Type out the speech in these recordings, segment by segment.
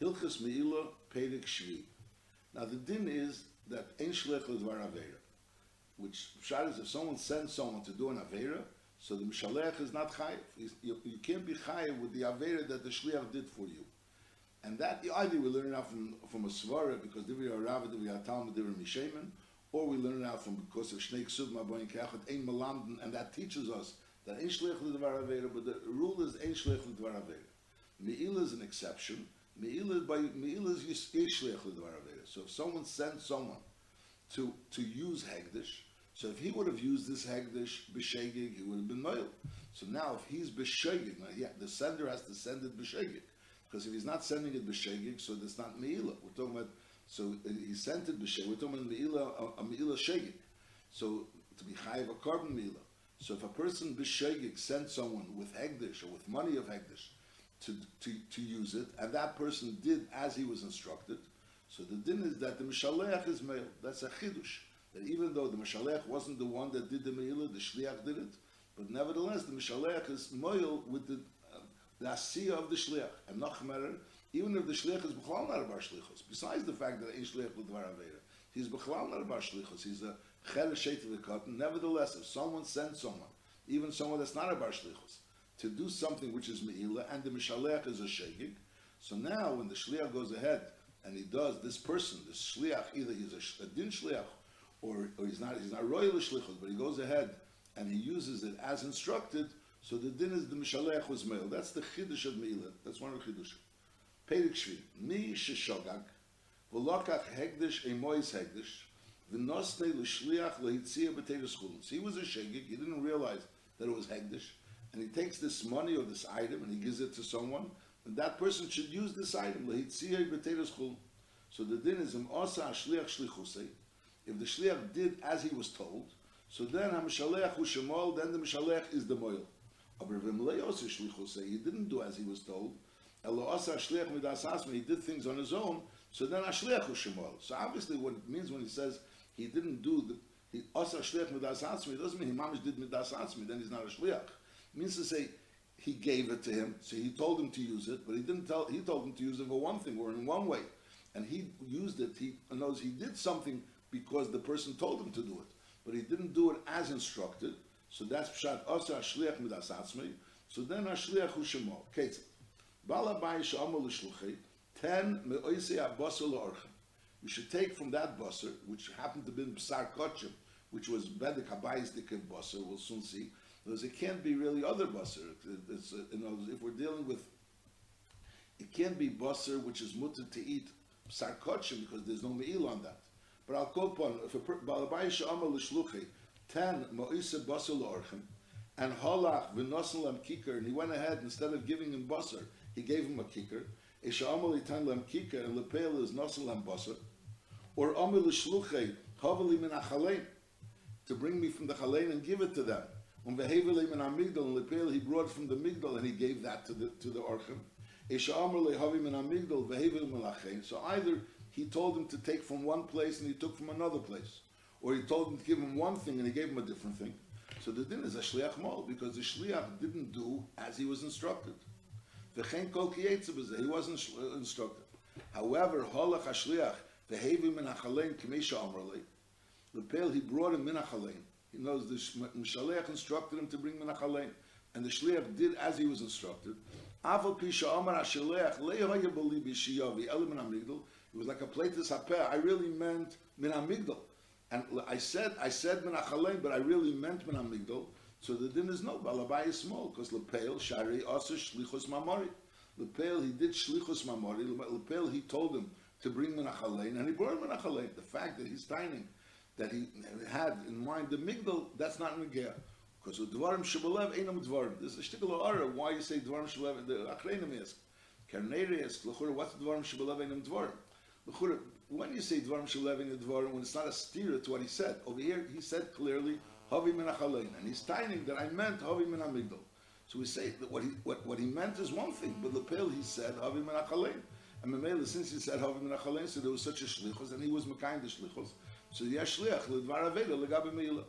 Hilchas Meila Perik Shvi. Now the din is that Ein Shlech Ledvar Avera, which Pshat is if someone sends someone to do an Avera, so the Mishalech is not Chayiv. You, you can't be Chayiv with the Avera that the Shliach did for you. And that either we learn it out from, from a Svara, because Divri Arav, Divri Talmud, Divri Mishemen, or we learn it out from because of Shnei Ksub, Maboin Kachat, Ein Malamden, and that teaches us that Ein Shlech Ledvar Avera, but the rule is Ein Shlech Ledvar Avera. Me'ila is an exception. By is So if someone sent someone to to use Hegdish, so if he would have used this Hegdish b'shegig, he would have been Moil. So now if he's b'shegig, yeah, the sender has to send it b'shegig. Because if he's not sending it b'shegig, so that's not Me'ila. We're talking about, so uh, he sent it b'shegig, we're talking about Me'ila, a, a Me'ila shegig. So to be chayiv a korban Me'ila. So if a person b'shegig sent someone with Hegdish or with money of Hegdish to, to, to use it, and that person did as he was instructed, so the din is that the Mishalech is male. That's a chidush. That even though the Mishalech wasn't the one that did the Me'ilah, the Shliach did it, but nevertheless the Mishalech is moil with the, uh, of the Shliach. And noch matter, even if the Shliach is B'chlal not Bar Shlichos, besides the fact that Ein Shliach with Dvar Avera, he's B'chlal not Bar Shlichos, he's a Cher Sheit of the Katan. Nevertheless, if someone sends someone, even someone that's not a Bar Shlichos, to do something which is Me'ilah, and the Mishalech is a Shegig, so now when the Shliach goes ahead and he does this person, this Shliach, either he's a, a Din Shliach or, or he's not he's not royal shlichus, but he goes ahead and he uses it as instructed. So the din is the mishalech was male. That's the chiddush of Meila. That's one of the chiddush. Perik Shvi. Mi sheshogag v'lokach hegdish emois hegdish v'nosne l'shliach lehitzia b'teres chulin. He was a shegig. He didn't realize that it was hegdish, and he takes this money or this item and he gives it to someone, and that person should use this item. So the din is. If the shliach did as he was told, so then ha-mishalech then the mishalech is the moil. Aber him leos shlichusei, he didn't do as he was told, elo osa shliach midas asma, he did things on his own, so then ha-shliach. So obviously what it means when he says he didn't do the, he osa shliach midas asma, it doesn't mean he mamish did midas asma, then he's not a shliach. Means to say, he gave it to him, so he told him to use it, but he didn't tell, he told him to use it for one thing, or in one way. And he used it, he knows he did something because the person told him to do it, but he didn't do it as instructed. So that's pshat asa shliach midas atzmei. So then shliach hu shemo. Bala ten me'oisei abasar la'orchem. We should take from that basar, which happened to be b'sar kochim, which was bedek habayis dikim basar. We'll soon see. Because it can't be really other busser. It's, uh, you know, if we're dealing with, it can't be busser which is mutter to eat sarkochim because there's no me'il on that. But I'll quote upon if a balabai shama l'shluchi ten mo'isa basar la'orchem and halach v'nosan lam kikar and he went ahead instead of giving him busser, he gave him a kikar isha amal itan lam kikar and lepel is nosan lam basar or amal l'shluchi havali min to bring me from the chalein and give it to them lepel he brought from the migdal and he gave that to the to the achein so either he told him to take from one place and he took from another place. Or he told him to give him one thing and he gave him a different thing. So the din is a shliach mol because the shliach didn't do as he was instructed. V'chein kol he wasn't uh, instructed. However, holach hashliach v'hevi min hachalein k'meisha amrali. Lepel he brought him min hachalein. He knows the sh- Mishalech instructed him to bring min hachalein, and the shliach did as he was instructed. Aval pisha amar hashliach le'hoya b'li b'shiyavi elim min amigdal. It was like a platus hapeh. I really meant min amigdal. And I said, I said min achalein, but I really meant min amigdal. So the din is no, balabai is small, because lepeil shari also shlichus mamori. Lepeil, he did shlichus mamori. Lepeil, he told him to bring min achalein, and he brought min achalein. The fact that he's tiny, that he had in mind the migdal, that's not negea. Because dvarim shebelev einam dvarim. This is a shtickle. Why you say dvarim shebelev? The achreinim is. Karneri is l'chura. What's dvarim shebelev einam dvarim? L'chura, when you say Dvarim Shalevin Dvarim, when it's not a steer to what he said, over here he said clearly, Havi min and he's timing that I meant Havi min amigdal. So we say that what he what, what he meant is one thing, but Lepel he said Havi min. And Mamela, since he said Havi min so there was such a shlichus, and he was makayin the shlichus. So yesh shliach ledvar aveda legabe meila.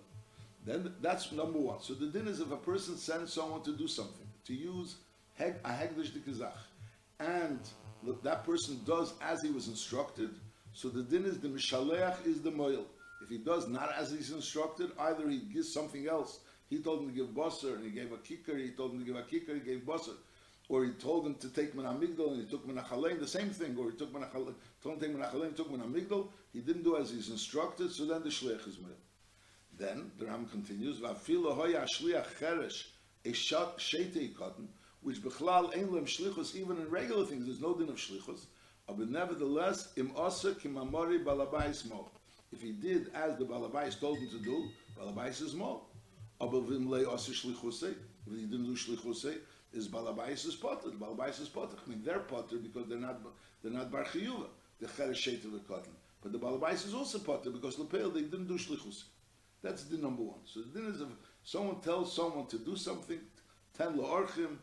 Then that's number one. So the din is if a person sends someone to do something, to use heg, a hegdish dikazach, and that person does as he was instructed, so the din is the Mishaleach is the Moil. If he does not as he's instructed, either he gives something else. He told him to give basar and he gave a kicker, he told him to give a kicker, he gave basar. Or he told him to take menamigdal and he took menachalein, the same thing. Or he took menachalein, told him to take menachalein, took menamigdal. He didn't do as he's instructed, so then the shliach is made. Then the Ram continues, "Va'afilo hoya shliach cheresh a shetei cotton, which bechlal ein lem shlichus even in regular things. There's no din of shlichus, but nevertheless im osa kimamori balabais mo. If he did as the balabais told him to do, balabais is mo. Aber vim le osa shlichusei, if he didn't do shlichusei, is balabais is potter. Balabais is potter. I mean they're potter because they're not they're not bar chiyuva. The cheresh shetei the cotton. But the balabais is also potter because lepel they didn't do shlichusei. That's the number one. So the din is if someone tells someone to do something, ten la'orchim,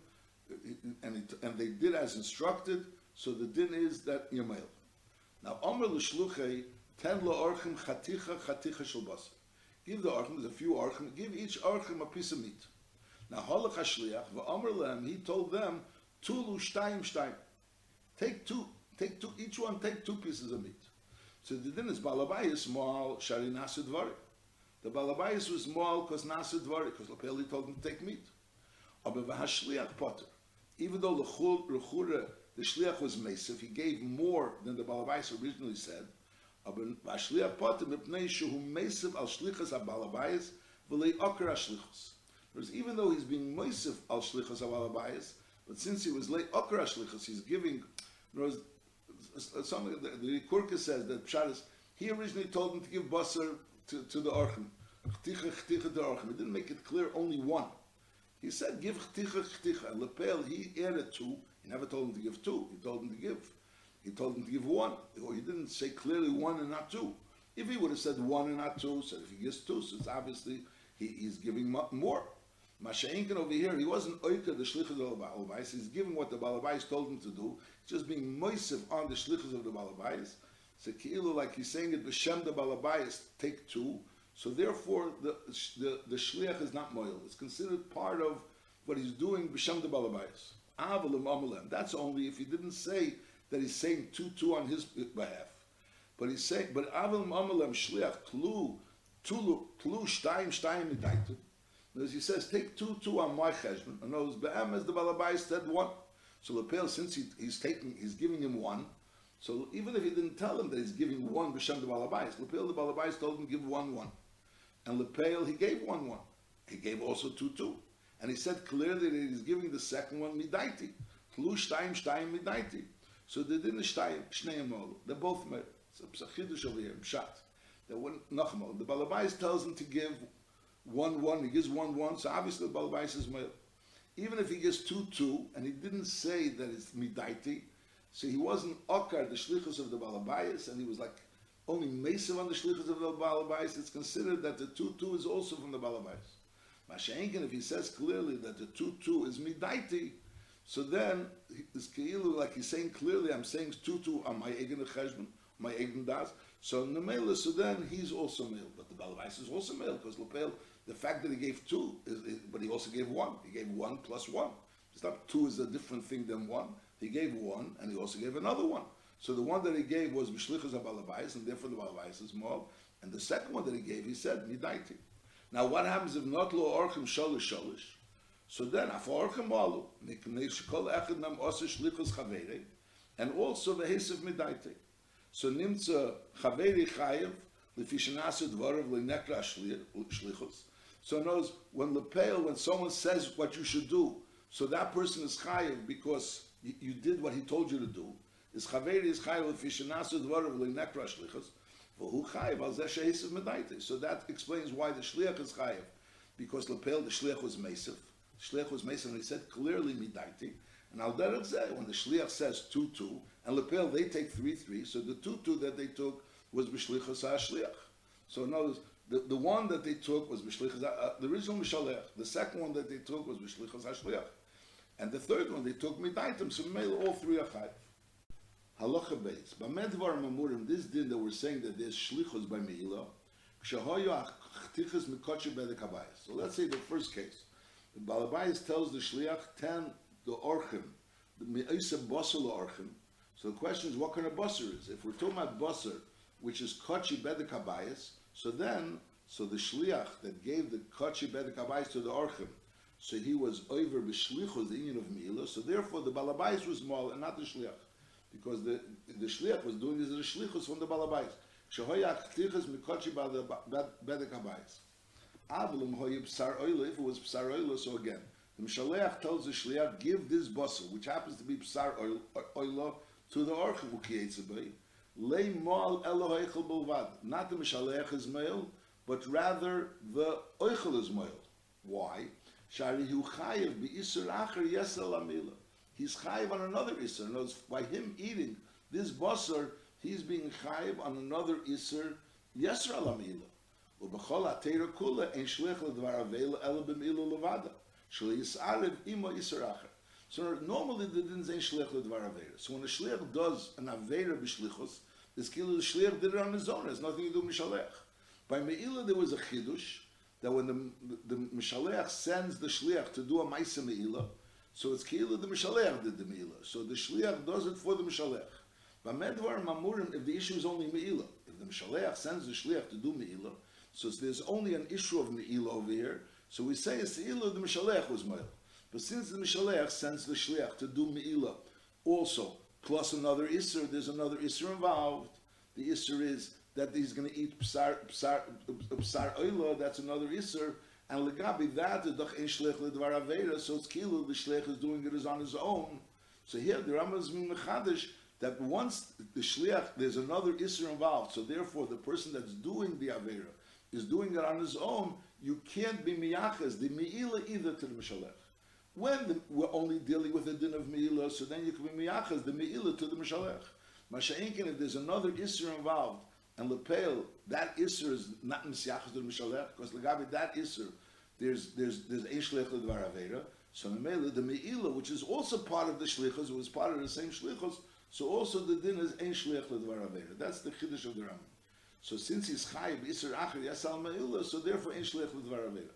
and, it, and they did as instructed, so the din is that Yamail. Now, Omer l'shluchei, ten la'orchim chaticha chaticha shel. Give the there's a few orchim, give each orchim a piece of meat. Now, halach hashliach, v'omer lehem, he told them, tulu shtayim shtayim. Take two, take two, each one take two pieces of meat. So the din is balabayis mal shari nasu dvarim. The Balabais was small because Nasa Dvari, because Lapeli told him to take meat. Aber v'hashliach potter. Even though L'chure, the Shliach was Mesef, he gave more than the Balabais originally said. Aber v'hashliach potter, mipnei shehu Mesef al Shlichas ha-Balabais, v'lei okra Shlichus. Whereas even though he's being Mesef al Shlichas ha-Balabais, but since he was lei okra Shlichus, he's giving, whereas some, the, the Kurka says that Pshat he originally told him to give Basar to, to the Orchim. Chticha, chticha, the Orchim. He didn't make it clear only one. He said, give chticha, chticha. And Lepel, he added two. He never told him to give two. He told him to give. He told him to give one. Or he didn't say clearly one and not two. If he would have said one and not two, said if he gives two, so it's obviously he, he's giving more. Masha'inkin over here, he wasn't oika the shlichus of the balabais. He's giving what the balabais told him to do. just being moisiv on the shlichus of the balabais. So ki'ilu, like he's saying it, b'shem the balabais, take two. So therefore, the, the, the shliach is not moil. It's considered part of what he's doing b'shem the balabais. Avalim amalem. That's only if he didn't say that he's saying two two on his behalf. But he's saying, but avalim amalem shliach tlu tulu tlu shtayim shtayim midaitu. As he says, take two two on my cheshbon. And those be'em as the balabais said one. So Lepel, since he, he's taking, he's giving him one. So even if he didn't tell him that he's giving one b'shem the balabais, Lepel the balabais told him give one one, and Lepel he gave one one. He gave also two two, and he said clearly that he's giving the second one midaiti, tlu shtayim shtayim midaiti. So they didn't shtayim shneim all. They're both made. It's a chidush over here, pshat. That one nachmal. The balabais tells him to give one one. He gives one one. So obviously the balabais is male. Even if he gives two two, and he didn't say that it's midaiti, so he wasn't okar the shlichus of the balabayas, and he was like only mesav on the shlichus of the balabayas. It's considered that the two two is also from the balabayas. Mashenkin, if he says clearly that the two two is midaiti, so then it's keilu like he's saying clearly, I'm saying two two on my egen cheshbon, my egen das. So in the male, so then he's also male, but the balabais is also male because lapel. The fact that he gave two, is, is, but he also gave one. He gave one plus one. It's not two is a different thing than one. He gave one, and he also gave another one. So the one that he gave was Mishlichas Abalabais, and therefore the Balabais is more. And the second one that he gave, he said, Midaiti. Now what happens if not lo orchim sholish sholish? So then, af orchim alu, niknei shekol echad nam osa shlichus chaveri, and also vehesiv Midaiti. So nimtza chaveri chayev, lefi shenasu dvorav lenekra shlichus. So knows when lepel, when someone says what you should do, so that person is chayev because you, did what he told you to do. Is chaveri is chayiv chayev lefi shenasu dvorav lenekra shlichus. So that explains why the shliach is chayev, because lepel the shliach was mesav. Shliach was mesav, and he said clearly midaiti. And al derech zeh, when the shliach says two two, and lepel they take three three, so the two two that they took was b'shlichus shliach. So notice the, the one that they took was b'shlichus uh, the original mishalech. The second one that they took was b'shlichus shliach, and the third one they took midaitim. So made all three are chayev. Halacha beis. B'medvar mamurim, this din that we're saying that there's shlichus by Meila, kshahoyu achtichas mikotche by the kabayas. So let's say the first case. The Balabayas tells the shliach, ten the orchim, the me'isa bosel orchim, So the question is, what kind of basar is? If we're talking about basar, which is kochi bedek habayis, so then, so the shliach that gave the kochi bedek habayis to the orchim, so he was over b'shlichus, the union of milah, so therefore the balabais was mal and not the shliach. Because the, the shliach was doing a shlichus from the balabais. Shehoyach tichas mikochi bedek habayis. Avlim hoye psar oila, if it was psar oila, so again, the Mishaleach tells the Shliach, give this basar, which happens to be psar oila, to the orchim who creates it by. Lay mal Eloheichel bulvad. Not the Mishaleach is male, but rather the oichel is male. Why? Shari hu chayev be isur acher yesel amila. He's chayev on another isur. Knows by him eating this basar, he's being chayev on another isur yesel amila. ובכל התרא כולה אין שליח לדבר אבלה אלא במילו לבדה. שלא יסערב עמו איסר אחר. So normally the din zayn shlich ledvar avera. So when a shlich does an avera b'shlichus, this kilo the shlich did it on his own. It has nothing to do mishalech. By meila there was a chidush that when the the mishalech sends the shlich to do a ma'isa meila, so it's kilo the mishalech did the meila. So the shlich does it for the mishalech. By medvar mamurim, if the issue is only meila, if the mishalech sends the shlich to do meila, so there's only an issue of meila over here. So we say it's the ilah the mishalech was meila. But since the Mishalech sends the Shliach to do Me'ilah also, plus another Isser, there's another Isser involved. The Isser is that he's going to eat Psar, Psar, Psar Oila, that's another Isser. And Legabi, that is Doch Ein Shlech Ledvar Avera, so it's Kilu, the Shlech is doing it is on his own. So here, the Rambam is Mechadish, that once the Shliach, there's another Isser involved, so therefore the person that's doing the Avera is doing it on his own, you can't be Miyachas, the Me'ilah either to the Mishalech. When the, we're only dealing with the din of Me'ilah, so then you can be Miyachas, the Me'ilah to the Mishalech. Masha'inkin, if there's another Isser involved, and Lepel, that Isser is not Misyachas to the Mishalech, because Legabi, that Isser, there's there's there's a Shlech Ledvar Avera, so Memela, the Me'ilah, which is also part of the Shlichos, was part of the same Shlichos, so also the din is Ein Shlech Ledvar Avera. That's the Chiddush of the Rambam. So since he's Chayiv, Isser Acher, Yasal Me'ilah, so therefore Ein Shlech Ledvar Avera.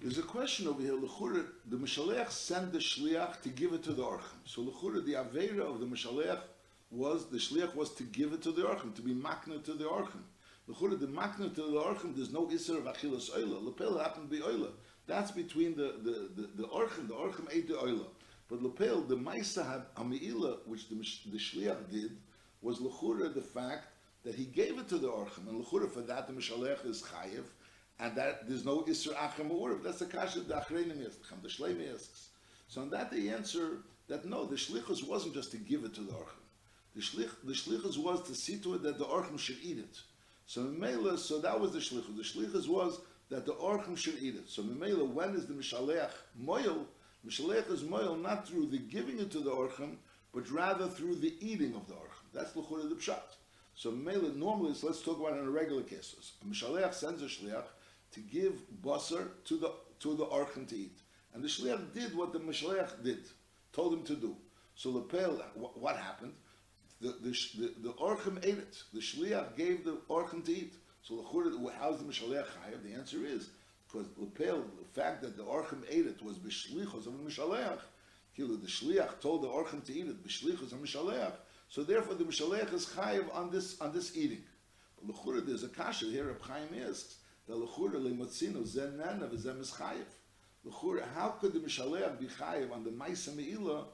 There's a question over here. Lechura, the Mishaleach sent the Shliach to give it to the Orchim. So Lechura, the Avera of the Mishaleach was, the Shliach was to give it to the Orchim, to be makna to the Orchim. Lechura, the makna to the Orchim, there's no Isser of Achilas Oila. Lepel happened to be Oila. That's between the, the, the, the. The Orchim ate the Oila. But Lepel, the Maisa had Ami'ila, which the, the Shliach did, was Lechura, the fact that he gave it to the Orchim. And Lechura, for that, the Mishaleach is Chayev and that there's no Isser Achem Urv. That's the Kasha the Achreinim Yitzcham, the Shleim asks. So on that they answer that no, the Shlichus wasn't just to give it to the Orchim. The, shlich, the Shlichus was to see to it that the Orchim should eat it. So Mimela, so that was the Shlichus. The Shlichus was that the Orchim should eat it. So Mimela, when is the Mishaleach Moil? Mishaleach is Moil not through the giving it to the Orchim, but rather through the eating of the Orchim. That's L'chura the Pshat. So Mimela, normally, so let's talk about in a regular case. Mishaleach sends a Shliach, to give basar to the to the archim to eat. And the shliach did what the mishleach did, told him to do. So lepel, what, what happened? The the the, the archim ate it. The shliach gave the archim to eat. So how's the mishleach chayav? The answer is because lepel, the fact that the archim ate it was b'shlichos of the mishleach. The shliach told the archim to eat it b'shlichos of mishleach. So therefore, the mishleach is chayav on this on this eating. But there's a kasha here. Reb Chaim asks the how could the mishalech be chayev on the ma'isa meila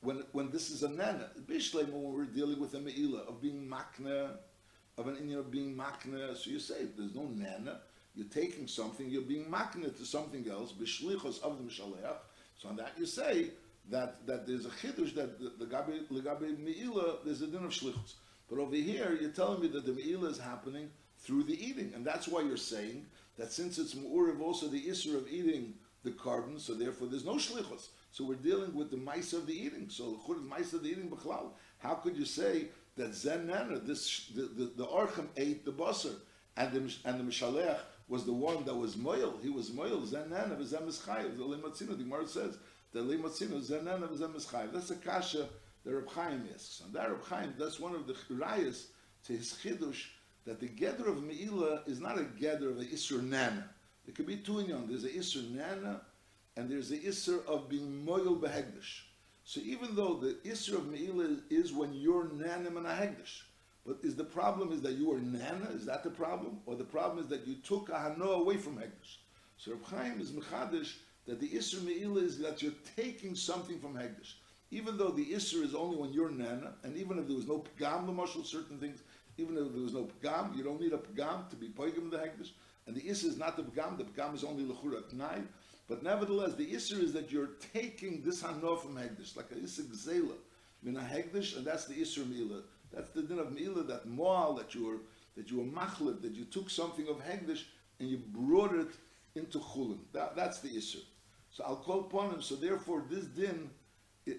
when when this is a nana? Bishlema when we're dealing with a meila of being makna, of an Indian of being makna. So you say there's no nana. You're taking something, you're being makna to something else. Bishlichos of the mishalech. So on that you say that that there's a chiddush that the, the legabi meila there's a din of shlichos. But over here you're telling me that the meila is happening through the eating. And that's why you're saying that since it's Mu'uriv also the Isser of eating the carbon, so therefore there's no Shlichus. So we're dealing with the mice of the eating. So the mice of the eating b'chlal. How could you say that Zen Nana, this the, the, the ate the basar, and the and the Mishalech was the one that was moil. He was moil. Zen Nana v'Zen Mischayev. The Lematzino. The Gemara says the Lematzino Zen Nana v'Zen Mischayev. That's a kasha that Reb Chaim asks. And that Reb Chaim, that's one of the rayas to his chidush that the gather of Me'ilah is not a gather of the Isser Nana. There could be two in yon. There's a Isser Nana, and there's the Isser of being Moyel Behegdish. So even though the Isra of Me'ilah is, when you're Nanim and a Hegdish, but is the problem is that you are Nana? Is that the problem? Or the problem is that you took a Hano away from Hegdish? So Reb Chaim is Mechadish that the Isra Me'ilah is that you're taking something from Hegdish. Even though the Isra is only when you're Nana, and even if there was no Pagam, the certain things, even if there was no Pagam, you don't need a Pagam to be Poigam the Hegdish, and the Isra is not the Pagam, the Pagam is only Lechura Tnai, but nevertheless, the Isser is that you're taking this Hanoah from Hegdish, like a Isser Gzela, min a Hegdish, and that's the Isser Milah. That's the din of Milah, that Moal, that you were, that you were Machlev, that you took something of Hegdish and you brought it into Chulin. That, that's the Isser. So I'll call upon him. So therefore, this din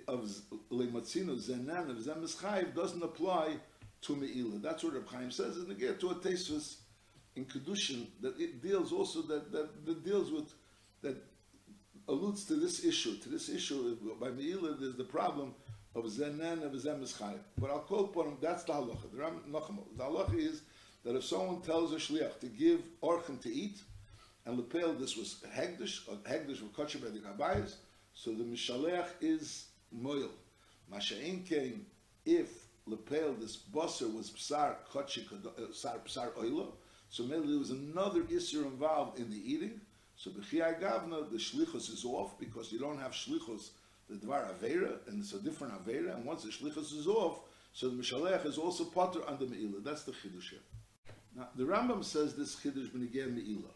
of Leimatzino, Zenan, of Zemeschayiv doesn't apply to. That's what Reb Chaim says. And again, to a Tesvis in Kedushin, that it deals also, that, that, that deals with, that alludes to this issue. To this issue, by Me'ilah, there's the problem of Zenan of Zemes Chayim. But I'll quote upon him, that's the halacha. The, Ram, the halacha is that if someone tells a shliach to give orchan to eat, and lepel, this was hegdish, or hegdish were kosher by the kabayas, so the mishalech is moil. Masha'in came, if lepel, this bosser was psar kosher, psar, psar oilo, so maybe there was another issue involved in the eating, so b'chiyai gavna, the shlichus is off because you don't have shlichus the dvar avera, and it's a different avera. And once the shlichus is off, so the mishalech is also potter under meila. That's the chiddush. Now the Rambam says this chiddush b'negei meila.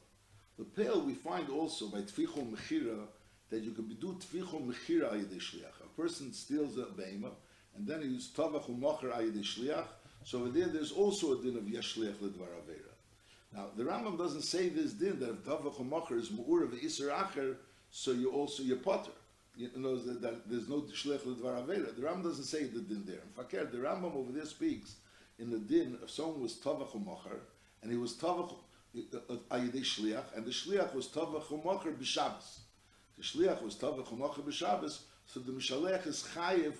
The pale we find also by tfichol mechira that you can do tfichol mechira ayidei shliach. A person steals a beima and then he uses tavach u'mocher shliach. So over there, there's also a din of yeshliach ledvar avera. Now, the Rambam doesn't say this din that if Tavach Macher is Mu'ur of Isser Acher, so you also, you're potter. You know, that, that there's no Shlech L'dvar Avera. The Rambam doesn't say the din there. In Fakir, the Rambam over there speaks in the din if someone was Tavach Macher, and he was Tavach Ayidei Shliach, and the Shliach was Tavach Macher b'Shabbos. The Shliach was Tavach Macher b'Shabbos, so the Mishalech is Chayiv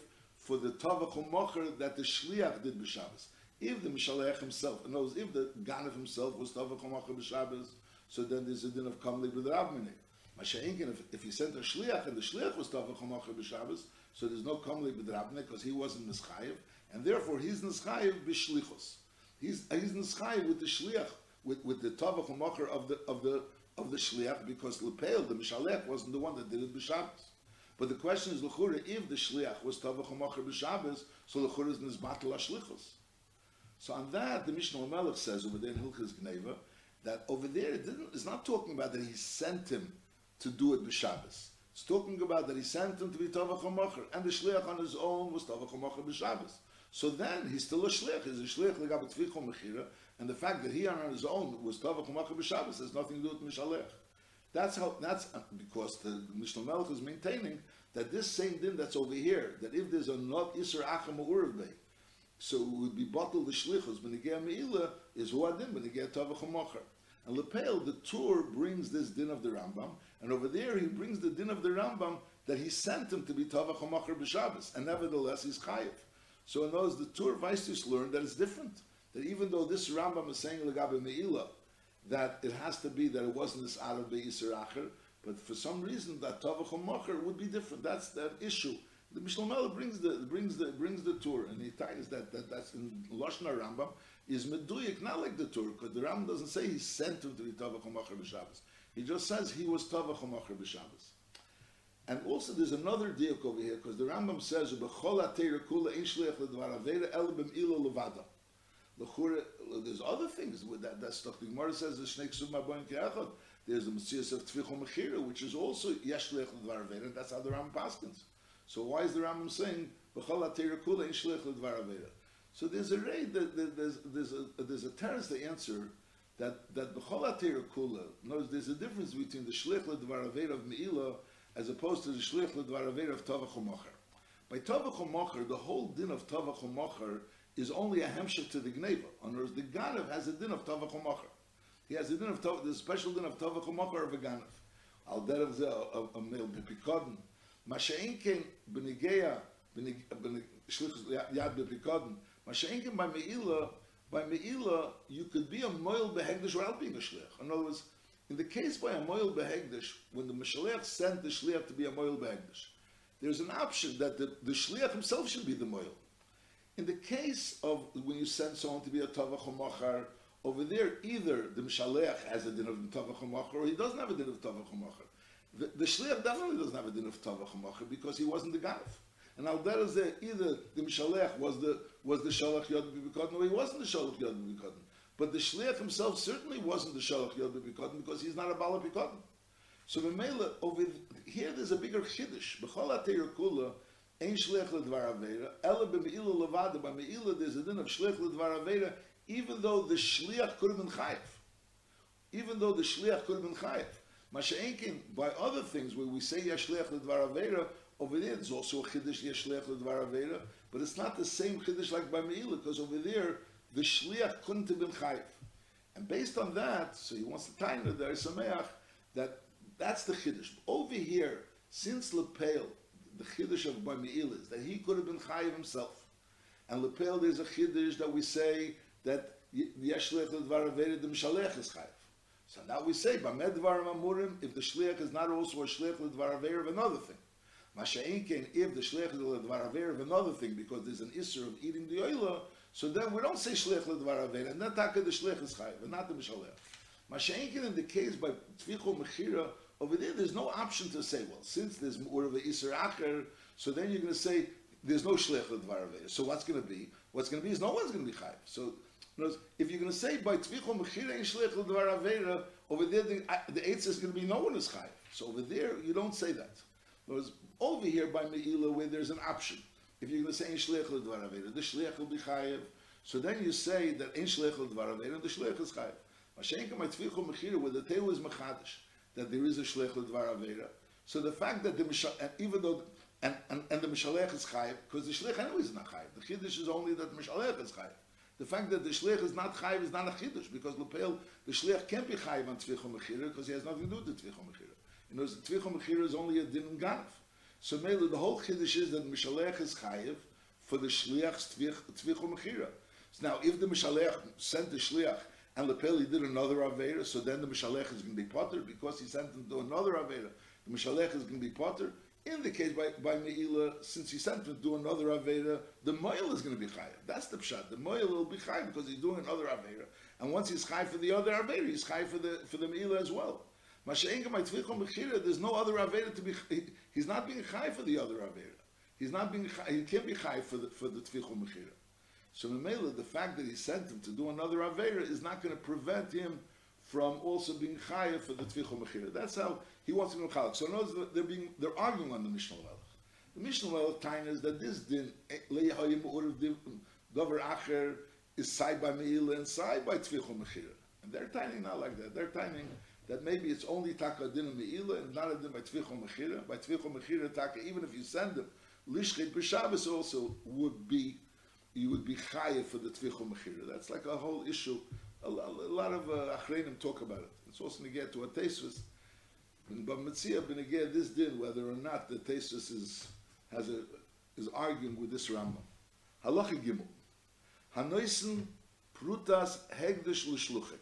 for the Tavach Macher that the Shliach did b'Shabbos. If the Mishalech himself, other if the Ganav himself was Tavach Macher b'Shabbos, so then there's a din of with Rabbinik. Masha'inkin, if, if he sent a shliach and the shliach was Tavach Hamacher b'Shabbos, so there's no Kamli b'Drabnik because he wasn't Nischayev, and therefore he's Nischayev b'Shlichos. He's, he's Nischayev with the shliach, with, with the Tavach Hamacher of the, of the, of the shliach because Lepel, the Mishalech, wasn't the one that did it b'Shabbos. But the question is, L'chura, if the shliach was Tavach Hamacher b'Shabbos, so L'chura is Nizbatel HaShlichos. So on that, the Mishnah Melech says over there in Hilchas Gneva, that over there it it's not talking about that he sent him to do it b'Shabbos. It's talking about that he sent him to be Tavach HaMacher, and the Shliach on his own was Tavach HaMacher b'Shabbos. So then he's still a Shliach, he's a Shliach legab Tvichol Mechira, and the fact that he on his own was Tavach HaMacher b'Shabbos has nothing to do with Mishalech. That's how, that's uh, because the Mishnah Melech is maintaining that this same din that's over here, that if there's a not Isser Acham Urvei, so it would be bottled the shlichus. Benegea meila is huadim benegea tavach hamocher. And Lepel, the Tur brings this din of the Rambam, and over there he brings the din of the Rambam that he sent him to be tavach hamocher b'Shabbos, and nevertheless he's chayiv. So in those the Tur Vaistis learned that it's different. That even though this Rambam is saying legabe meila, that it has to be that it wasn't this Arab Beiser Acher, but for some reason that Tavach Macher would be different. That's that issue. The Mishnah Melech brings the brings the brings the Tur, and he ties that that that's in Lashna Rambam is meduyik, not like the Tur, because the Rambam doesn't say he sent him to be Tavach Macher b'Shabbos. He just says he was Tavach Macher b'Shabbos. And also there's another diak over here, because the Rambam says b'chol ateiru kula ein shliach ledvar aveda el b'm'ilo levada. There's other things with that, that stuff. The Gemara says the Shnei Ksub Maboin Keachot. There's the Messias of Tvichol Mechira, which is also Yeshlech Ledvaraveda. And that's how the Rambam paskins. So why is the Rambam saying B'chol Kula Ein Shlech Ledvaraveda? So there's a raid, there's, there's a there's a terrace to answer that that B'chol Kula. Notice there's a difference between the Shlech Ledvaraveda of Meila as opposed to the Shlech Ledvaraveda of Tavach. By Tavach the whole din of Tavach is only a hemshech to the gneva. In other the ganav has a din of tavach. He has a din of tavach, the special din of tavach u'macher of a ganav. Al derav ze a male bepikodin. Masha'in ken b'nigeya shlichus yad bepikodin. Masha'in ken by meila by meila you could be a moil behegdish without being a shlich. In other words, in the case by a moil behegdish, when the Mashiach sent the shliach to be a moil behegdish, there's an option that the, the shliach himself should be the moil. In the case of when you send someone to be a tavach machar, over there either the mishalech has a din of tavach machar, or he doesn't have a din of tavach machar. The, the shliach definitely doesn't have a din of tavach machar because he wasn't the ganav. And al there either the mishalech was the was the shalach yod b'bikotin, or he wasn't the shalach yod b'bikotin. But the shliach himself certainly wasn't the shalach yod b'bikotin because he's not a bala b'bikotin. So mele over here there's a bigger chiddush. B'chol kula ein shliach ledvar avera. Ela b'meila levada. B'meila there's a din of shliach ledvar avera. Even though the have been chayiv. Even though the shliach could have been chayiv. Masha'enkin, by other things where we say yashliach ledvar avera, over there there's also a chiddush yashliach ledvar avera, but it's not the same chiddush like by meila because over there the shliach couldn't have been chayiv. And based on that, so he wants to tie in there, Sameach, that that's the chiddush. Over here, since Lepel, the chiddush of Bami'il is that he could have been chayiv himself. And Lepel, there's a chiddush that we say that Yeshlech Ledvar Aveda, the Mishalech is chayiv. So now we say, Bamed Dvar Amurim, if the shliach is not also a shliach Ledvar Aveda of another thing. Masha'inkin, if the shliach is Ledvar Aveda of another thing, because there's an issur of eating the oila, so then we don't say shliach Ledvar Aveda, and then taka the shliach is chayiv, and not the Mishalech. Masha'inkin in the case by Tvicho Mechira, over there, there's no option to say, well, since there's more of a so then you're going to say, there's no Shlech Ledvar So what's going to be? What's going to be is no one's going to be Chayiv. So words, if you're going to say, by Tvicho Mechira and Shlech Ledvar over there, the, the Eitz is going to be no one is Chayiv. So over there, you don't say that. Over here by Me'ila, where there's an option, if you're going to say, Ein Shlech Ledvar the Shlech will be Chayiv. So then you say that Ein Shlech Ledvar and the Shlech is Chayiv. Mashenka my Tvicho Mechira, where the tail is Mechadish that there is a shlech ledvar avera. So the fact that the mishal, and even though and, and, and the mishalech is chayiv, because the shlich anyway is not chayiv. The chiddush is only that mishalech is chayiv. The fact that the shlich is not chayiv is not a chiddush because lepel the shlich can't be chayiv on tzvicho mechira because he has nothing to do with the tzvicho mechira. You know, the tzvicho mechira is only a din ganav. So mainly the whole chiddush is that mishalech is chayiv for the shliach's tzvicho mechira. So now, if the mishalech sent the shliach and Lepeli did another Avera, so then the Mishalech is going to be Potter because he sent him to another Avera. The Mishalech is going to be Potter. In the case by, by Meila, since he sent him to do another Avera, the Moil is going to be Chayav. That's the Pshat. The Moil will be Chayav because he's doing another Avera. And once he's Chayav for the other Avera, he's Chayav for the, for the Meila as well. There's no other Avera to be, he, he's not being Chayav for the other Avera. He's not being, he can't be Chayav for the, for the Tvichum Mechira. So Mamela, the fact that he sent him to do another Avera is not going to prevent him from also being Chaya for the Tvichel Mechira. That's how he wants to be Chalik. So notice they're being they're arguing on the Mishnah Melech. The Mishnah Melech time is that this din eh, Leihayim Urav Dover Acher is side by Meila and side by Tvichel Mechira. And they're timing not like that. They're timing that maybe it's only Taka Din Meila and not a din by Tvichel Mechira. By Tvichel Mechira Taka, even if you send them, Lishchet B'Shabbos also would be you would be chayiv for the tvichol mechira. That's like a whole issue. A, lot of uh, talk about it. It's also going to get to a tesis. But Metzia ben again this din whether or not the tesis is has a is arguing with this Rambam. Halacha gimel. Hanoisen prutas hegdish l'shluchim.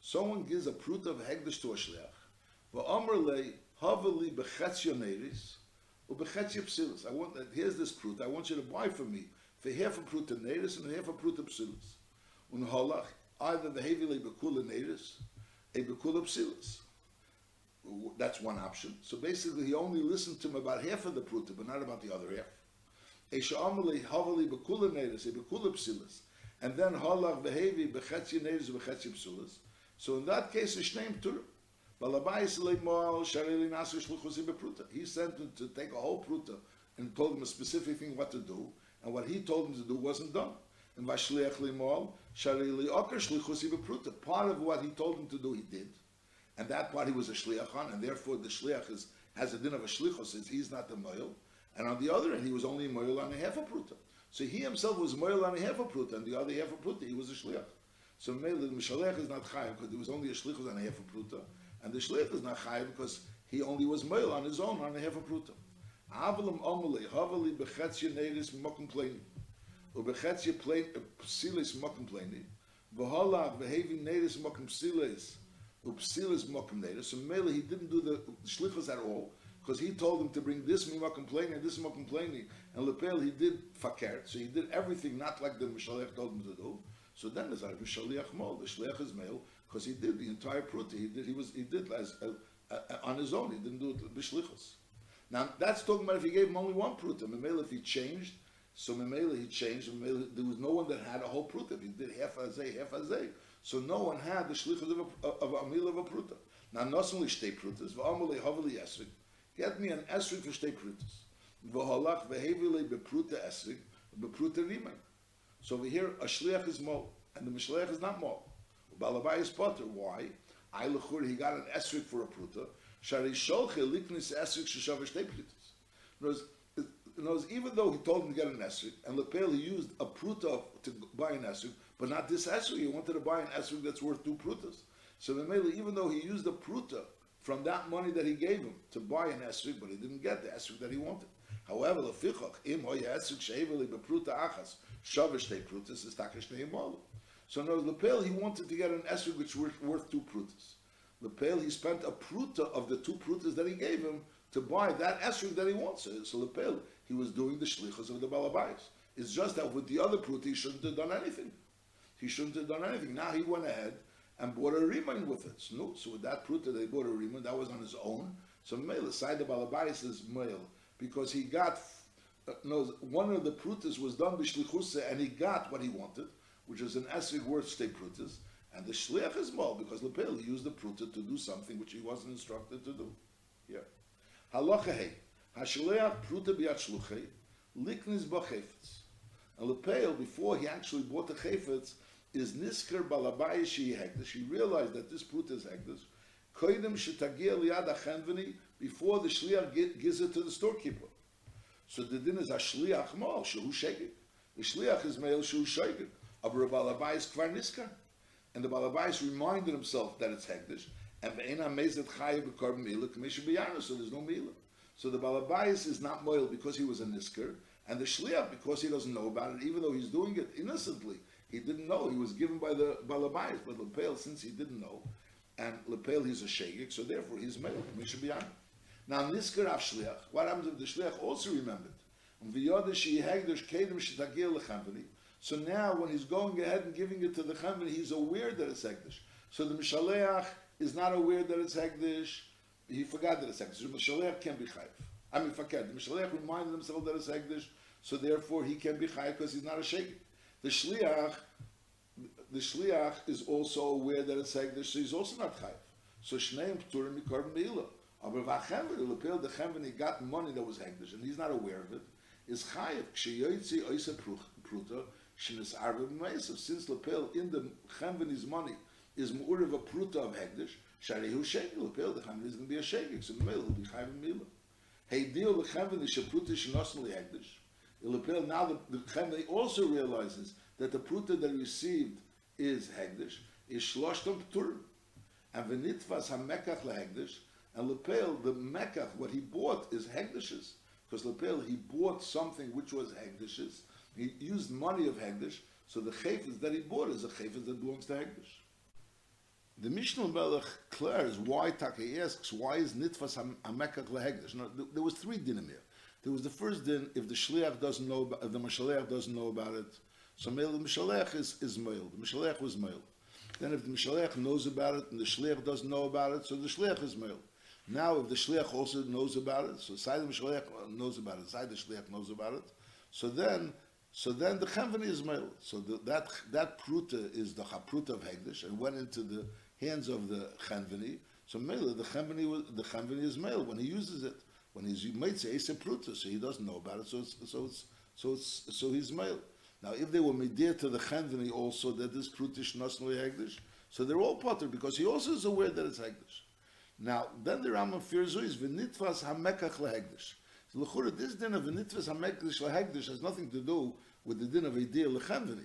Someone gives a prut of hegdish to a shliach. Va'omer le haveli bechetzia neris or bechetzia psilis. I want that. Here's this prut. I want you to buy for me for half a pruta nedis and half a pruta psilis. Un halach, either the hevile bekula nedis, a bekula psilis. That's one option. So basically, he only listened to him about half of the pruta, but not about the other half. Esha amali havali bekula nedis, a bekula psilis. And then halach behevi bechetzi nedis, bechetzi psilis. So in that case, it's named Turah. He sent him to take a whole pruta and told him a specific thing what to do and what he told him to do wasn't done. And Vashliach Limol, Sharili Bepruta. Part of what he told him to do, he did. And that part he was a Shliach on, and therefore the Shliach is, has a din of a Shlichus, since he's not the Moil. And on the other end, he was only Moil on a half a Pruta. So he himself was Moil on a half a Pruta, and the other half a Pruta, he was a Shliach. So Mele, the Mishalech is not Chayiv, because there was only a Shlichus on a half a Pruta. And the Shliach is not Chayiv, because he only was Moil on his own on a half a Pruta. Avalim Omele, Havali Bechetzia Neris Mokum Pleni. Ubechetsia Psilis Mokum Pleni. V'halav V'hevi Neris Mokum Psilis. Upsilis Mokum Neris. So Mele, he didn't do the shlichus at all. because he told him to bring this mima complaining and this mima complaining, and Lepel he did fakert, so he did everything not like the Mishalech told him to do. So then there's a Mishaliach Mol, the Shliach is male, because he did the entire pruta. He did. He was. He did as uh, uh, on his own. He didn't do it b'shlichus. Now that's talking about if he gave him only one pruta. Memela, if he changed, so Memela he changed. There was no one that had a whole pruta. If he did half a zay, half a zay, so no one had the shlichus of a, of a meal of a pruta. Now not only shtei prutas, v'amalei havali esrig. Get me an esrig for shtei prutas. V'halach v'hevili bepruta esrig, bepruta rimay. So over here, a shliach is mo, and the mishliach is not mo. Balabai is potter. Why? I he got an esrik for a pruta. Shari sholche liknis esrik sheshav shtei prutas. In even though he told him to get an esrik, and lepel he used a pruta to buy an esrik, but not this esrik. He wanted to buy an esrik that's worth two prutas. So Memele, even though he used a pruta from that money that he gave him to buy an esrik, but he didn't get the esrik that he wanted. However, lefichach im hoya esrik sheiveli bepruta achas shavish shtei prutas is takish neimalu. So in other words, Lepel, he wanted to get an esrog which was worth two prutas. Lepel, he spent a pruta of the two prutas that he gave him to buy that esrog that he wants. So, Lepel, he was doing the shlichus of the balabais. It's just that with the other pruta, he shouldn't have done anything. He shouldn't have done anything. Now he went ahead and bought a remind with it. So, no, so with that pruta, they bought a remind. That was on his own. So Mele, side the balabais is male because he got, uh, knows one of the prutas was done b'shlichusa and he got what he wanted which is an esrig worth state prutas, and the shliach is mal because lepel used the pruta to do something which he wasn't instructed to do. Yeah. Halacha hey, hashliach pruta biyat shluchei, liknis b'chefetz. And lepel before he actually bought the chefetz is nisker balabai she hekdesh. He realized that this pruta is hekdesh. Koidim shetagia liad achenveni before the shliach gives it to the storekeeper. So the din is a shliach mal shehu shegig. The shliach is male shehu shegig of Rav Alabais Kvar Niskar. And the Balabais reminded himself that it's Hegdish, and Ve'ena Mezet Chayev B'Korban Mila K'Misha B'Yana, so there's no Mila. So the Balabais is not Moil because he was a Niskar, and the Shliach because he doesn't know about it, even though he's doing it innocently. He didn't know. He was given by the Balabais, but Lepel, since he didn't know, and Lepel he's a Shegik, so therefore he's Moil K'Misha B'Yana. Now Niskar Av Shliach, what happens if the Shliach also remembered? And V'yodah Shi Hegdish Kedem Shetagir Lechamvani, so now, when he's going ahead and giving it to the Chamin, he's aware that it's Hekdesh. So the Mishaleach is not aware that it's Hekdesh. He forgot that it's Hekdesh. The Mishaleach can be Chayv. I mean, forget. The Mishaleach reminded himself that it's Hekdesh, so therefore he can be Chayv because he's not a Sheikh. The Shliach, the Shliach is also aware that it's Hekdesh, so he's also not Chayv. So Shneim Pturim Mikorban Be'ilah. Aber v'achemver, the lepel, the chemver, he got money that was hekdesh, and he's not aware of it, is chayev, ksheyoytzi oisa pruta, Shinas Arba B'Maisav. Since Lepel in the Chamveni's money is more of a pruta of Hegdish, Sharihu Shegel, Lepel, the Chamveni is going to be a Shegel, so Mele will be Chayv Mila. Hey, deal the Chamveni Shapruta Shinosnli Hegdish. Lepel, now the, the Chamveni also realizes that the pruta that received is Hegdish, is Shloshtom Pturim. And Venitvas HaMekach LeHegdish, and Lepel, the Mekach, what he bought is Hegdishes. Because Lepel, he bought something which was Hegdishes, he used money of Hegdish, so the chayfetz that he bought is a chayfetz that belongs to Hegdish. The Mishnah Melech declares why Taka asks why is nitfas hamekach lehegdish. Now there was three dinim here. There was the first din if the shliach doesn't know about, if the mishaleach doesn't know about it. So the mishaleach is is male. The mishaleach was male. Then if the mishaleach knows about it and the shliach doesn't know about it, so the shliach is male. Now if the shliach also knows about it, so side the mishaleach knows about it, side the shliach knows about it, so then so then the Chenveni is male. So the, that that pruta is the chapruta of Hegdish and went into the hands of the Chenveni. So male, the Chenveni the Chenveni is male when he uses it. When he's he might say a pruta, so he doesn't know about it. So it's, so it's so it's so he's male. Now if they were medir to the Chenveni also that is nosnoi Hegdish, so they're all potter because he also is aware that it's Hegdish. Now then the Rambam fears is v'nitvas hamekach lehegdish. So l'chura, this din of v'nitvas hamekdish lehegdish has nothing to do with the din of idea lechenveni.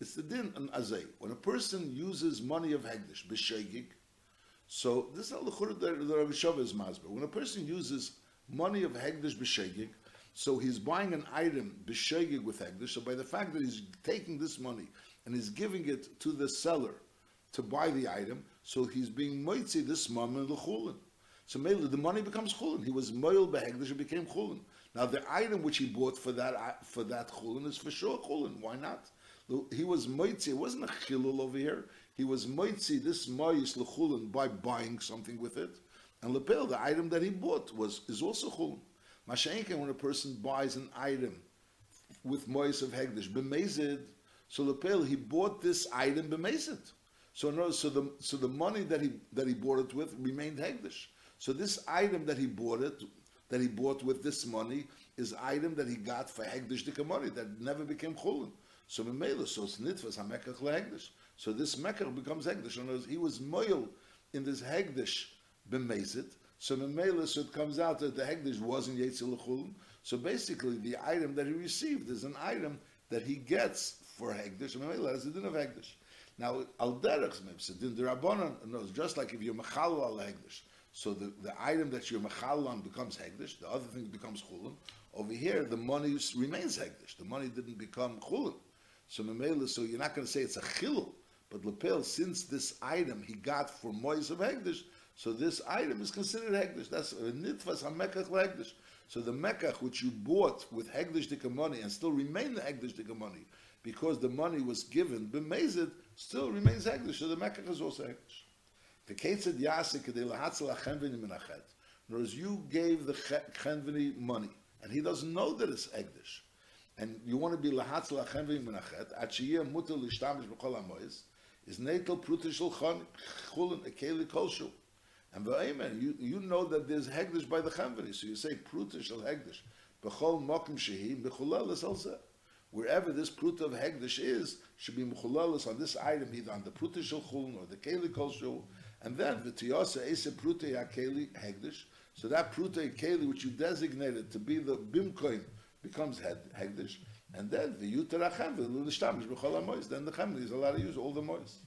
It's the din an azay. When a person uses money of hegdish b'shegig, so this is not l'chura the Rabbi Shava is masber. When a person uses money of hegdish b'shegig, so he's buying an item b'shegig with hegdish. So by the fact that he's taking this money and he's giving it to the seller to buy the item, so he's being moitzi this and l'chulin. So mainly the money becomes chulin. He was moil behegdish, it became chulin. Now the item which he bought for that uh, for that chulin is for sure chulin. Why not? He was moitzi. It wasn't a chilul over here. He was moitzi this mois lechulin by buying something with it, and lepel the item that he bought was is also chulin. Mashenken when a person buys an item with mois of hegdish b'mezid, so lepel he bought this item b'mezid. So so the so the money that he that he bought it with remained hegdish. So this item that he bought it, that he bought with this money, is item that he got for hegdish money that never became chulin. So so it's nitvas hamekach. So this mekach becomes hegdish. And he was moil in this hegdish b'mezit. So so it comes out that the hegdish wasn't yetzil. So basically, the item that he received is an item that he gets for hegdish. Memela is a din of hegdish. Now, al derech din derabanan knows just like if you're mechal al hegdish. So the, the item that you're mechal on becomes hegdish, the other thing becomes chulin. Over here, the money remains hegdish. The money didn't become chulin. So memela, so you're not going to say it's a chilul, but lapel, since this item he got for mois of hegdish, so this item is considered hegdish. That's a nitvas hamekach hegdish. So the mekach which you bought with hegdish dika money and still remain the hegdish dika money because the money was given b'mezid still remains hegdish. So the mekach is also hegdish. The ketzed yasik kedei lahatzel achenvini minachet. In other words, you gave the chenvini money, and he doesn't know that it's hegdish and you want to be lahatz lachem v'menachet, at sheyeh mutal lishtamish b'chol hamois, is netel prutishal chulin ekeli kolshu. And v'aymen, you, you know that there's hegdish by the chenveni, so you say prutishal hegdish, b'chol mokim shehi, b'chulalis alzeh. Wherever this prut of hegdish is, should be mechulalis on this item, either on the prutishal chulin or the keli kolshu, and then the v'tiyasa ese prute hakeli hegdish, so that prute keli which you designated to be the bimkoin, becomes hegdish, and then the yuter achem v'lulishtamis b'chol hamois. Then the chemini is allowed to use all the mois.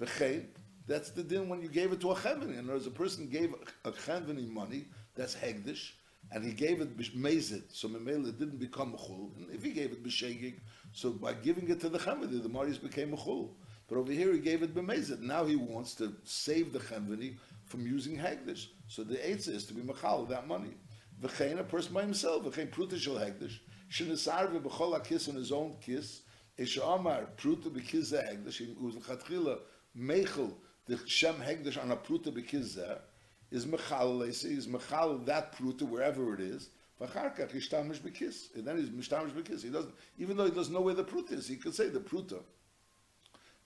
V'chein, that's the din when you gave it to a chemini. And words, a person gave a chemini money that's hegdish, and he gave it b'mezid, so memela didn't become a chul. And if he gave it b'shegig, so by giving it to the chemini, the maris became a chul. But over here he gave it b'mezid. Now he wants to save the chemini from using hegdish. So the eitzah is to be machal that money. V'chein, a person by himself, v'chein pruta shel hegdish, shenesarve b'chol kiss on his own kiss, ish amar pruta b'kiz hegdish, he was l'chatchila meichel, the shem hegdish on a pruta b'kiz is mechal, is mechal that pruta wherever it is, v'charkach ishtamish b'kiz, and then he's mishtamish b'kiz, he doesn't, even though he doesn't know where the pruta is, he could say the pruta.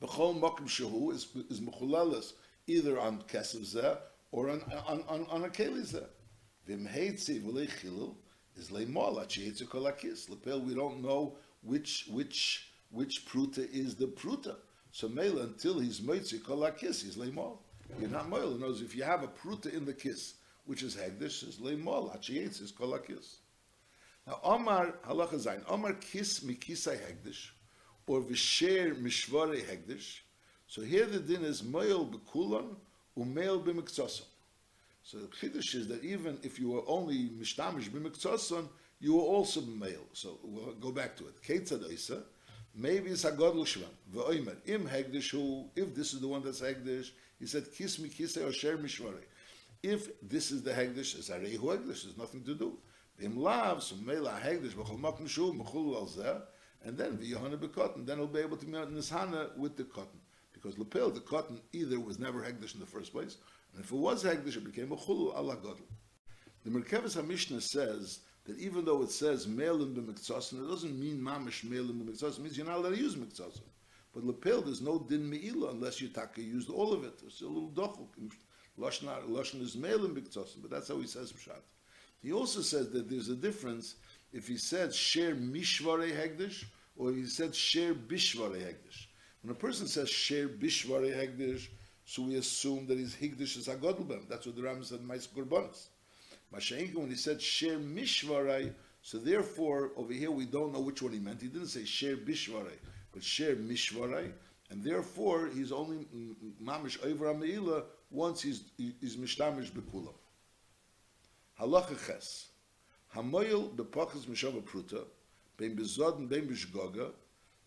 B'chol mokim shehu is, is mechulalis, either on kesev zeh, or on, on, on, on a keli zeh. Vimheitzi v'lei chilul is leimol achietzu kolakis. Lepel, we don't know which which which pruta is the pruta. So mela until he's meitzi kolakis, he's leimol. You're not moil. knows if you have a pruta in the kiss, which is hegdish, is leimol achietz is kolakis. Now Omar halacha zayin Omar kiss mikisai hegdish or v'sher mishvare hegdish. So here the din is moil bekulon umeil b'miktsosam. So the chiddush is that even if you were only mishtamish b'miktzoson, you were also male. So we'll go back to it. Ketzad oisa, maybe it's hagodl shvam. V'oimer, im hegdish hu, if this is the one that's hegdish, he said, kis mi or sher mishvare. If this is the hegdish, it's arehu hegdish, there's nothing to do. Im lav, so mela hegdish, b'chol makim shu, mechul al zeh, and then v'yohana katan, then he'll be able to be nishana with the katan. Because lapel, the katan either was never hegdish in the first place, and if it was Hegdish, it became a Chulu ala Godel. The Merkevis HaMishnah says that even though it says Melim b'miktzosin, it doesn't mean Mamish Melim b'miktzosin, it means you're not allowed to use miktzosin. But Lepel, there's no din me'ila unless you taka used all of it. It's a little dochuk. Lashon is Melim b'miktzosin, but that's how he says Pshat. He also says that there's a difference if he said share mishvare hegdish or he said share bishvare hegdish. When a person says share bishvare hegdish, so we assume that his higdish is agodlbem. That's what the Ram said, Mais Kurbanis. Mashenka, when he said Sher Mishvarai, so therefore, over here we don't know which one he meant. He didn't say Sher Bishvarai, but Sher Mishvarai, and therefore he's only Mamish Over Ameila once he's, he's Mishtamish Bekulam. Halacha Ches. Hamoyel bepachas Mishava Pruta, bein bezod and bein bishgoga,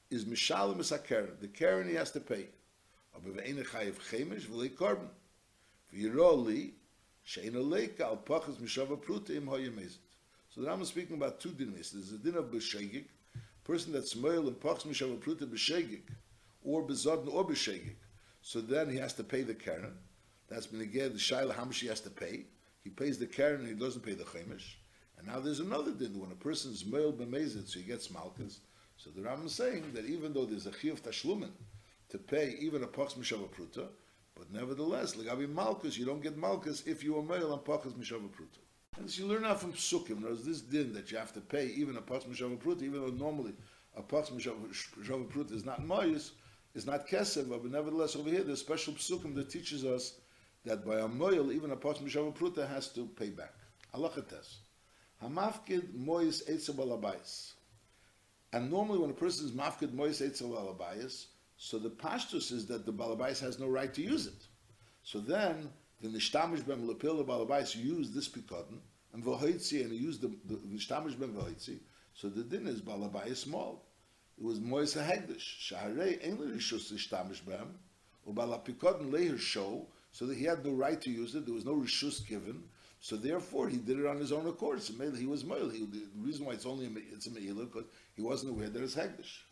is Mishalim is a Karen. The Karen he has to pay. aber wenn eine chayev chemisch will ich korben. Wie rolli, Shein leika al pachas mishava pruta im hoyemezit. So the Rambam is speaking about two dinis. There's a din of b'shegig, person that's moil and pachas mishava pruta b'shegig, or bezodn or b'shegig. So then he has to pay the karen. That's been again the much he has to pay. He pays the karen he doesn't pay the chemish. And now there's another din when a person is moil b'mezit, so he gets malchus. So the Rambam is saying that even though there's a chiyuv tashlumin to pay even a pachas mishava pruta, but nevertheless, legabi malchus, you don't get malchus if you are moil on pachas mishava pruta. And so you learn out from psukim. There's this din that you have to pay even a pachas mishava pruta, even though normally a pachas mishava pruta is not moyus, is not kesef, but nevertheless over here there's special psukim that teaches us that by a moil, even a pachas mishava pruta has to pay back. Alachates. Hamafkid moyis etzav alabayis. And normally when a person is mafkid moyis etzav alabayis, so the pashtus is that the balabais has no right to use it. So then the nishtamish bem lepil the balabais used this pikadon and v'hoitzi and used the the nishtamish bem v'hoitzi. So the din is balabais small. It was mois a hegdish. Shaharei ein rishus nishtamish bem ubala pikadon leher show so that he had no right to use it. There was no rishus given. So therefore, he did it on his own accord. So he was moil. The reason why it's only a, it's a meila because he wasn't aware that it's hegdish.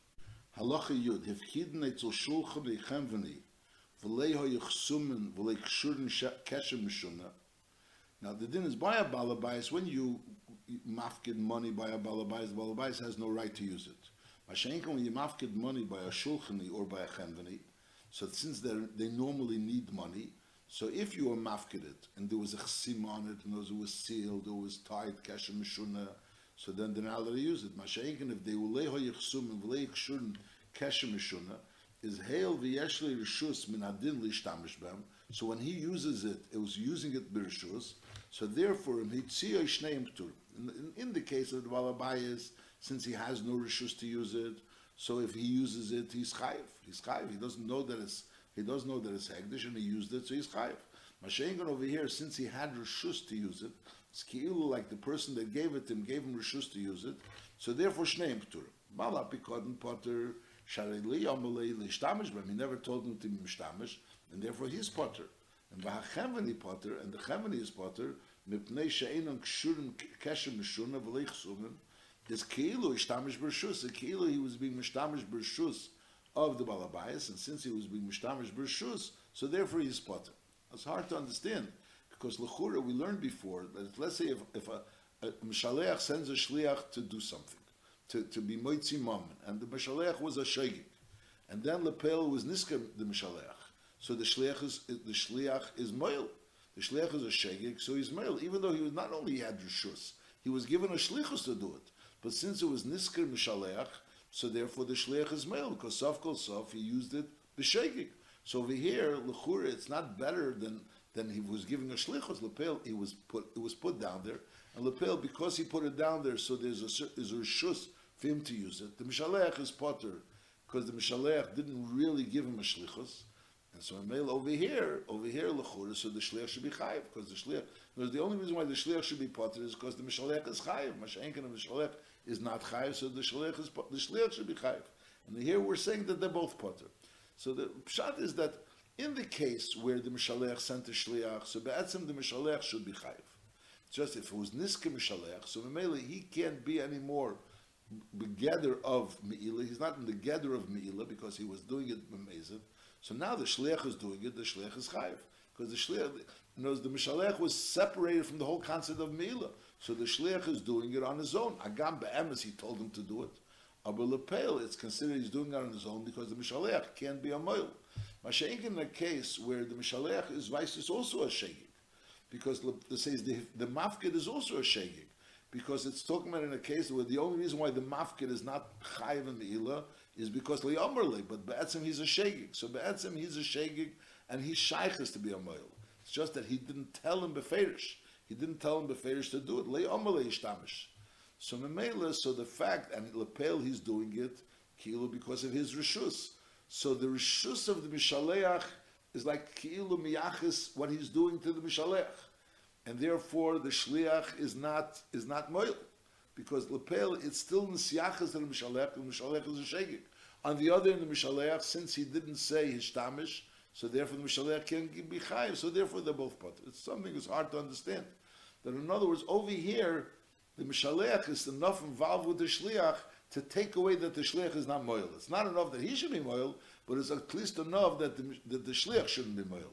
Halacha Yud, etzel Shulchan keshem. Now the din is by a balabais, when you mafkid money by a balabais, the balabais has no right to use it. Mashenka, when you mafkid money by a shulchani or by a chemveni, so since they normally need money, so if you were mafkid it, and there was a chsim on it, and it was sealed, it was tied, keshem mishuna, so then they're not allowed to use it. Masha'inkin, if they will lay hoyichsum and lay chshurn keshem mishuna, is hail v'yeshli rishus min adin lishtamish bem. So when he uses it, it was using it b'rishus. So therefore, in, in the case of the balabayas, since he has no rishus to use it, so if he uses it, he's chayiv. He's chayiv. He doesn't know that it's he doesn't know that it's hegdish, and he used it, so he's chayiv. Mashengan over here, since he had rishus to use it, it's like the person that gave it to him gave him rishus to use it. So therefore, shneim p'tur. Bala pikodin potter shareli amalei lishtamish, but he never told him to be mishtamish, and therefore he's potter. And v'hachemeni potter, and the chemeni is potter, mipnei she'enon kshurim keshem mishuna v'lei chsumin, is ki'ilu ishtamish b'rishus. The ki'ilu he was being mishtamish b'rishus of the balabayas, and since he was being mishtamish b'rishus, so therefore he's potter. It's hard to understand. Because lechura, we learned before that let's say if, if a, a sends a shliach to do something, to, to be moitzi mom, and the mishaleach was a shegik, and then lepel was niska the mishaleach, so the shliach is the shliach is moil. The shliach is a shegik, so he's moil. Even though he was not only had rishus, he was given a shlichus to do it. But since it was nisker mishaleach, so therefore the shliach is male because sof kol sof he used it b'shegik. So over here, lechura, it's not better than then he was giving a shlichus lepel. He was put it was put down there, and lepel because he put it down there, so there's a there's a shus for him to use it. The mishalech is potter because the mishalech didn't really give him a shlichus, and so mail over here over here lechura, so the shliach should be chayiv because the shliach. Because the only reason why the shliach should be potter is because the mishalech is chayiv. Mashenkin and mishalech is not chayiv, so the shliach is the shliach should be chayiv. And here we're saying that they're both potter. So the pshat is that in the case where the Mishalech sent a Shliach, so Be'etzim the Mishalech should be Chayiv. Just if it was Niska Mishalech, so Memele, he can't be anymore gather of Me'ilah. He's not in the gather of Me'ilah because he was doing it Memezid. So now the Shliach is doing it, the Shliach is Chayiv. Because the Shliach, knows the Mishalech was separated from the whole concept of Me'ilah. So the Shliach is doing it on his own. Agam Be'emes, he told him to do it. Aber Lepel, it's considered he's doing it on his own because the Mishalech can't be a Moil. Mashenk in a case where the Mishalech is vice is also a Shegig. Because it says the, the Mafkid is also a Shegig. Because it's talking about in a case where the only reason why the Mafkid is not Chayiv in the Ilah is because Li'amarli, but Be'etzim he's a Shegig. So Be'etzim he's a Shegig and he's Shaykhis to be a Moil. It's just that he didn't tell him Beferish. He didn't tell him Beferish to do it. Li'amarli Ishtamish. So Memela, so the fact, and Lepel he's doing it, Kilo because of his Rishus. So the rishus of the Mishaleach is like Ki'ilu Miyachis, what he's doing to the Mishaleach. And therefore the Shliach is not is not Moil. Because Lepel, it's still Nisiyachis to the Mishaleach, and Mishaleach is a Shegik. On the other end, the Mishaleach, since he didn't say his Tamish, so therefore the Mishalech can be chayiv, so therefore they're both put. It's something that's hard to understand. That in other words, over here, the Mishalech is enough involved with the Shliach to take away that the Shliach is not moil. It's not enough that he should be moil, but it's at least enough that the, that the Shliach shouldn't be moil.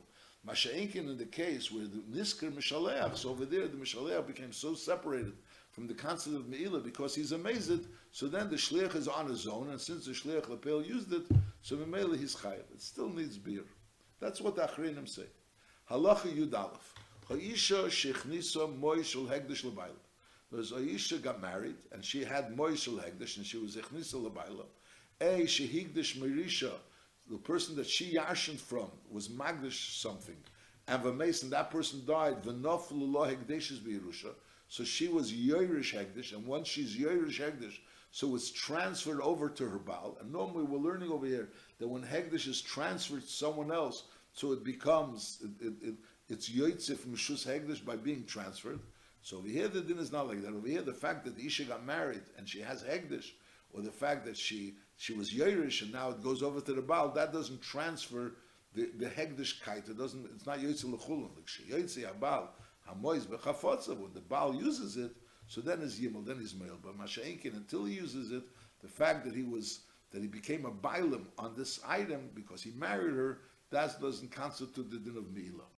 Masha'inkin in the case where the Nisker Mishalech, so over there the Mishalech became so separated from the concept of Me'ilah because he's amazed, so then the Shliach is on his own, and since the Shliach Lepel used it, so Me'ilah he's chayav. It still needs beer. That's what the Achrinim say. Halacha Yud Aleph. Ha'isha shechnisa moishel hegdish lebayla. Because Aisha got married, and she had moishel hegdish, and she was echnisa lebayla. A shehigdish merisha, the person that she yashened from was magdish something, and the mason that person died. V'nof l'lo hegdeshes beirusha. So she was yoirish hegdish, and once she's yoirish hegdish, so it's transferred over to her baal. And normally we're learning over here that when hegdish is transferred to someone else, so it becomes it, it, it, it's yoitze from hegdish by being transferred. So over here the din is not like that. Over here the fact that the isha got married and she has hegdish, or the fact that she she was yoirish and now it goes over to the baal, that doesn't transfer the the hegdish kite. It doesn't. It's not yoitze lechulim. Like she yoitze abal hamois bechafotza. When the baal uses it, so then is yimel, then is male. But masha'inkin until he uses it, the fact that he was that he became a bailim on this item because he married her, that doesn't constitute the din of milah.